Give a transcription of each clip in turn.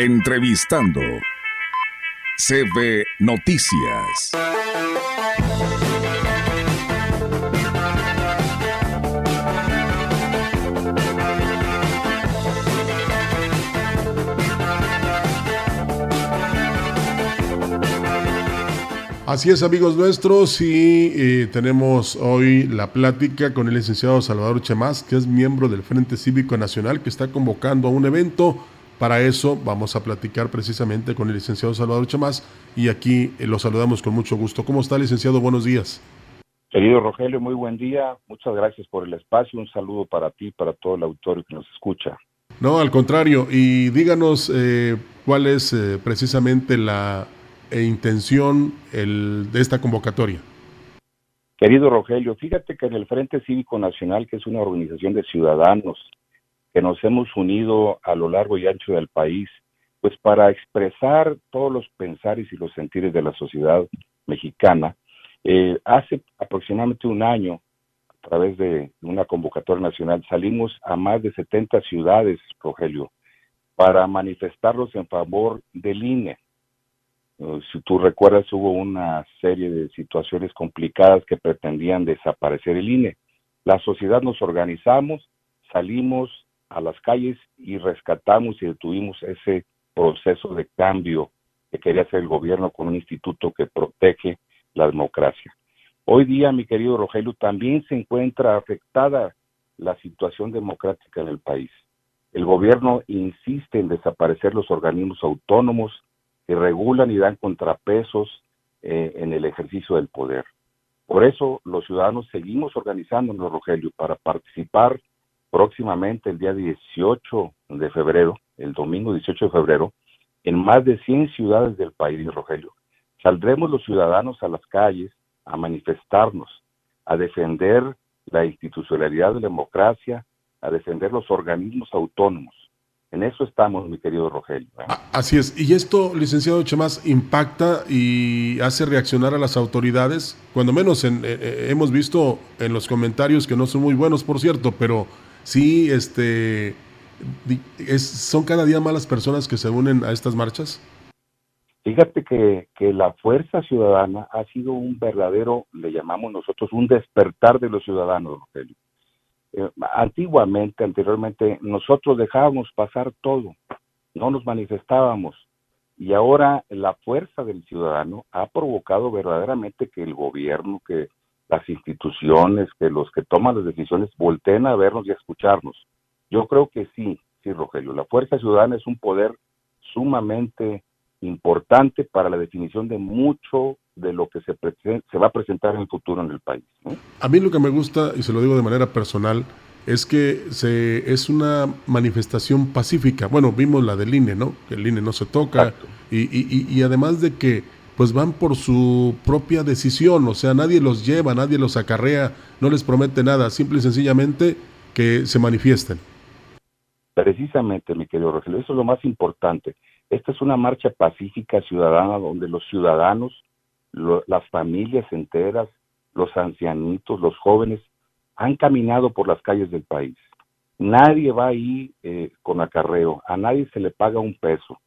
Entrevistando. CB Noticias. Así es, amigos nuestros, y eh, tenemos hoy la plática con el licenciado Salvador Chemás, que es miembro del Frente Cívico Nacional, que está convocando a un evento. Para eso vamos a platicar precisamente con el licenciado Salvador Chemás, y aquí eh, lo saludamos con mucho gusto. ¿Cómo está, licenciado? Buenos días. Querido Rogelio, muy buen día. Muchas gracias por el espacio. Un saludo para ti, para todo el auditorio que nos escucha. No, al contrario. Y díganos eh, cuál es precisamente la intención el, de esta convocatoria? Querido Rogelio, fíjate que en el Frente Cívico Nacional, que es una organización de ciudadanos que nos hemos unido a lo largo y ancho del país, pues para expresar todos los pensares y los sentires de la sociedad mexicana, eh, hace aproximadamente un año, a través de una convocatoria nacional, salimos a más de 70 ciudades, Rogelio, para manifestarlos en favor del INE, eh, si tú recuerdas, hubo una serie de situaciones complicadas que pretendían desaparecer el INE. La sociedad nos organizamos, salimos a las calles y rescatamos y detuvimos ese proceso de cambio que quería hacer el gobierno con un instituto que protege la democracia. Hoy día, mi querido Rogelio, también se encuentra afectada la situación democrática en el país. El gobierno insiste en desaparecer los organismos autónomos que regulan y dan contrapesos eh, en el ejercicio del poder. Por eso los ciudadanos seguimos organizándonos, Rogelio, para participar próximamente el día 18 de febrero, el domingo 18 de febrero, en más de 100 ciudades del país, Rogelio. Saldremos los ciudadanos a las calles a manifestarnos, a defender la institucionalidad de la democracia, a defender los organismos autónomos, en eso estamos, mi querido Rogelio. ¿eh? Así es. Y esto, licenciado Chemás, impacta y hace reaccionar a las autoridades. Cuando menos en, eh, eh, hemos visto en los comentarios que no son muy buenos, por cierto, pero sí, este, son cada día más las personas que se unen a estas marchas. Fíjate que, que la fuerza ciudadana ha sido un verdadero, le llamamos nosotros, un despertar de los ciudadanos, Rogelio eh, antiguamente, anteriormente, nosotros dejábamos pasar todo, no nos manifestábamos. Y ahora la fuerza del ciudadano ha provocado verdaderamente que el gobierno, que las instituciones, que los que toman las decisiones volteen a vernos y a escucharnos. Yo creo que sí, sí, Rogelio. La fuerza ciudadana es un poder sumamente importante para la definición de mucho de lo que se, se va a presentar en el futuro en el país. A mí lo que me gusta, y se lo digo de manera personal, es que se, es una manifestación pacífica. Bueno, vimos la del INE, ¿no? Que el INE no se toca. Y, y, y, además de que pues van por su propia decisión, o sea, nadie los lleva, nadie los acarrea, no les promete nada, simple y sencillamente que se manifiesten. Precisamente, mi querido Rogelio, eso es lo más importante. Esta es una marcha pacífica ciudadana donde los ciudadanos las familias enteras, los ancianitos, los jóvenes, han caminado por las calles del país. Nadie va ahí eh, con acarreo, a nadie se le paga un peso,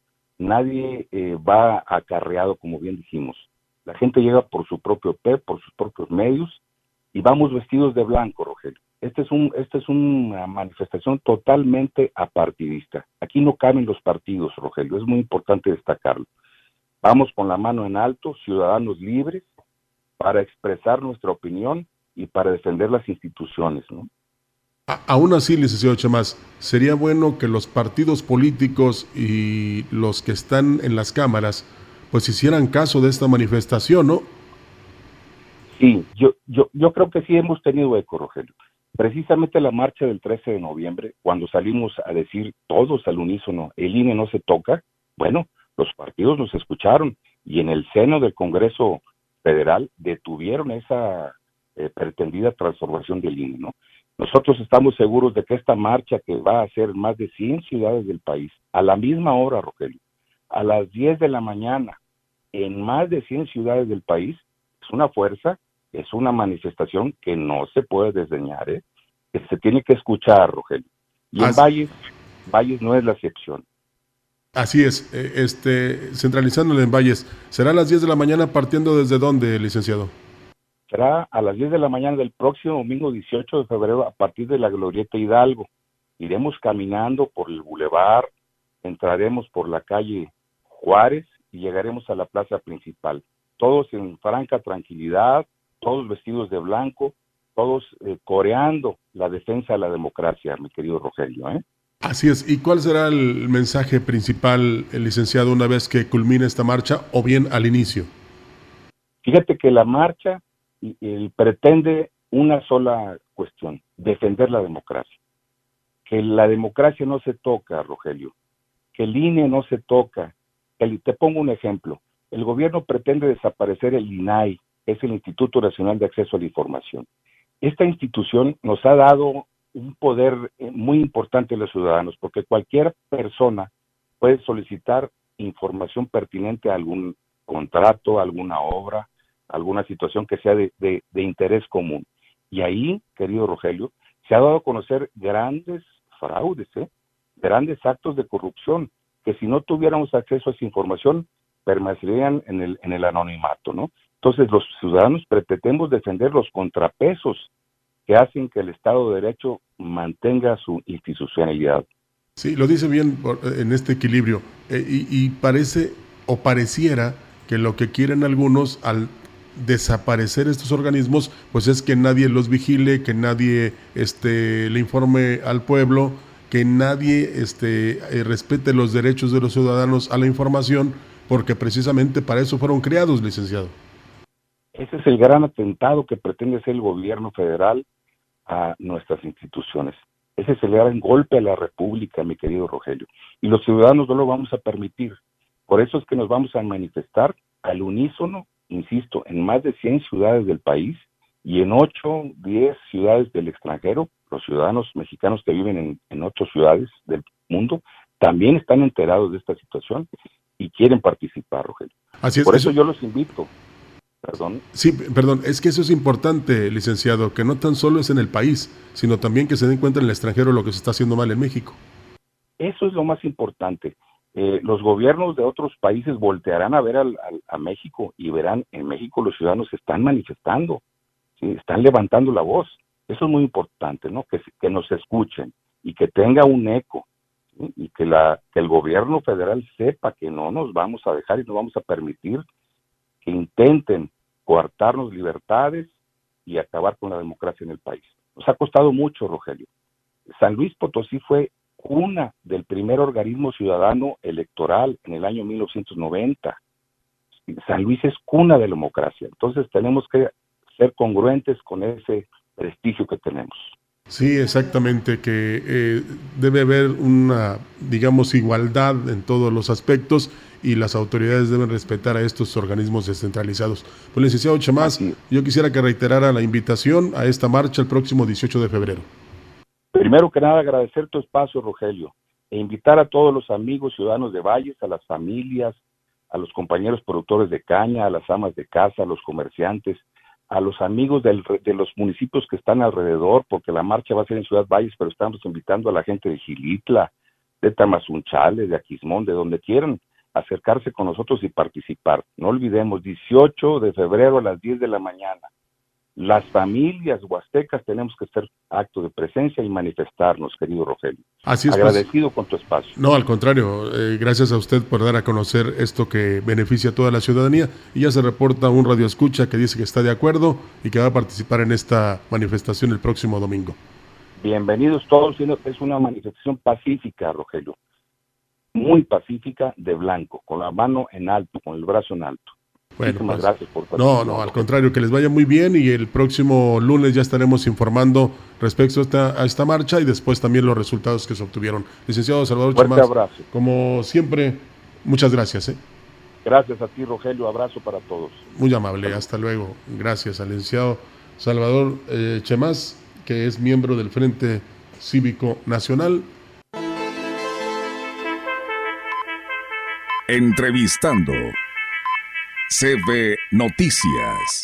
nadie eh, va acarreado, como bien dijimos. La gente llega por su propio pe, por sus propios medios, y vamos vestidos de blanco, Rogelio. Este es un, esta es una manifestación totalmente apartidista. Aquí no caben los partidos, Rogelio, es muy importante destacarlo. Vamos con la mano en alto, ciudadanos libres, para expresar nuestra opinión y para defender las instituciones. ¿no? Aún así, licenciado Chamás, sería bueno que los partidos políticos y los que están en las cámaras pues hicieran caso de esta manifestación, ¿no? Sí, yo, yo, yo creo que sí hemos tenido eco, Rogelio. Precisamente la marcha del 13 de noviembre, cuando salimos a decir todos al unísono, el INE no se toca, bueno, los partidos nos escucharon y en el seno del Congreso Federal detuvieron esa eh, pretendida transformación del INE, ¿no? Nosotros estamos seguros de que esta marcha que va a hacer más de 100 ciudades del país, a la misma hora, Rogelio, a las 10 de la mañana, en más de 100 ciudades del país, es una fuerza, es una manifestación que no se puede desdeñar, ¿eh? que se tiene que escuchar, Rogelio. Y en Valles, Valles no es la excepción. Así es, eh, este, centralizándolo en Valles. ¿Será a las 10 de la mañana partiendo desde dónde, licenciado? Será a las 10 de la mañana del próximo domingo 18 de febrero a partir de la Glorieta Hidalgo. Iremos caminando por el bulevar, entraremos por la calle Juárez y llegaremos a la plaza principal. Todos en franca tranquilidad, todos vestidos de blanco, todos eh, coreando la defensa de la democracia, mi querido Rogelio. ¿eh? Así es. ¿Y cuál será el mensaje principal, el licenciado, una vez que culmine esta marcha o bien al inicio? Fíjate que la marcha pretende una sola cuestión, defender la democracia. Que la democracia no se toca, Rogelio, que el INE no se toca. te pongo un ejemplo. El gobierno pretende desaparecer el INAI, es el Instituto Nacional de Acceso a la Información. Esta institución nos ha dado un poder eh, muy importante a los ciudadanos, porque cualquier persona puede solicitar información pertinente a algún contrato, alguna obra, alguna situación que sea de, interés común. Y ahí, querido Rogelio, se ha dado a conocer grandes fraudes, ¿eh? grandes actos de corrupción, que si no tuviéramos acceso a esa información, permanecerían en el, en el anonimato, ¿no? Entonces, los ciudadanos pretendemos defender los contrapesos que hacen que el Estado de Derecho mantenga su institucionalidad. Sí, lo dice bien en este equilibrio. Eh, y, parece o pareciera que lo que quieren algunos al desaparecer estos organismos, pues es que nadie los vigile, que nadie este, le informe al pueblo, que nadie este, eh, respete los derechos de los ciudadanos a la información, porque precisamente para eso fueron creados, licenciado. Ese es el gran atentado que pretende hacer el gobierno federal a nuestras instituciones. Ese es el gran golpe a la República, mi querido Rogelio. Y los ciudadanos no lo vamos a permitir. Por eso es que nos vamos a manifestar al unísono, insisto, en más de 100 ciudades del país y en 8, 10 ciudades del extranjero. Los ciudadanos mexicanos que viven en, en otras ciudades del mundo también están enterados de esta situación y quieren participar, Rogelio. Por eso yo los invito Perdón. Sí, perdón, es que eso es importante, licenciado, que no tan solo es en el país, sino también que se den cuenta en el extranjero lo que se está haciendo mal en México. Eso es lo más importante. Eh, los gobiernos de otros países voltearán a ver a México y verán, en México los ciudadanos están manifestando, están levantando la voz. Eso es muy importante, ¿no? Que, que nos escuchen y que tenga un eco y que, la, que el gobierno federal sepa que no nos vamos a dejar y no vamos a permitir que intenten coartarnos libertades y acabar con la democracia en el país. Nos ha costado mucho, Rogelio. San Luis Potosí fue cuna del primer organismo ciudadano electoral en el año 1990. San Luis es cuna de la democracia. Entonces tenemos que ser congruentes con ese prestigio que tenemos. Sí, exactamente, que eh, debe haber una, digamos, igualdad en todos los aspectos y las autoridades deben respetar a estos organismos descentralizados. Pues licenciado Chamás, yo quisiera que reiterara la invitación a esta marcha el próximo 18 de febrero. Primero que nada, agradecer tu espacio, Rogelio, e invitar a todos los amigos ciudadanos de Valles, a las familias, a los compañeros productores de caña, a las amas de casa, a los comerciantes, a los amigos de los municipios que están alrededor, porque la marcha va a ser en Ciudad Valles, pero estamos invitando a la gente de Gilitla, de Tamazunchale, de Aquismón, de donde quieran acercarse con nosotros y participar. No olvidemos, 18 de febrero a las 10 de la mañana. Las familias huastecas tenemos que hacer acto de presencia y manifestarnos, querido Rogelio. Así es. Pues. Agradecido con tu espacio. No, al contrario, eh, gracias a usted por dar a conocer esto que beneficia a toda la ciudadanía. Y ya se reporta un radio escucha que dice que está de acuerdo y que va a participar en esta manifestación el próximo domingo. Bienvenidos todos, es una manifestación pacífica, Rogelio muy pacífica de blanco, con la mano en alto, con el brazo en alto. Bueno, Muchísimas pues, gracias por No, no, al contrario, que les vaya muy bien y el próximo lunes ya estaremos informando respecto a esta, a esta marcha y después también los resultados que se obtuvieron. Licenciado Salvador Fuerte abrazo. como siempre, muchas gracias. ¿eh? Gracias a ti, Rogelio. Abrazo para todos. Muy amable, hasta luego. Gracias al licenciado Salvador eh, Chemás, que es miembro del Frente Cívico Nacional. Entrevistando CB Noticias.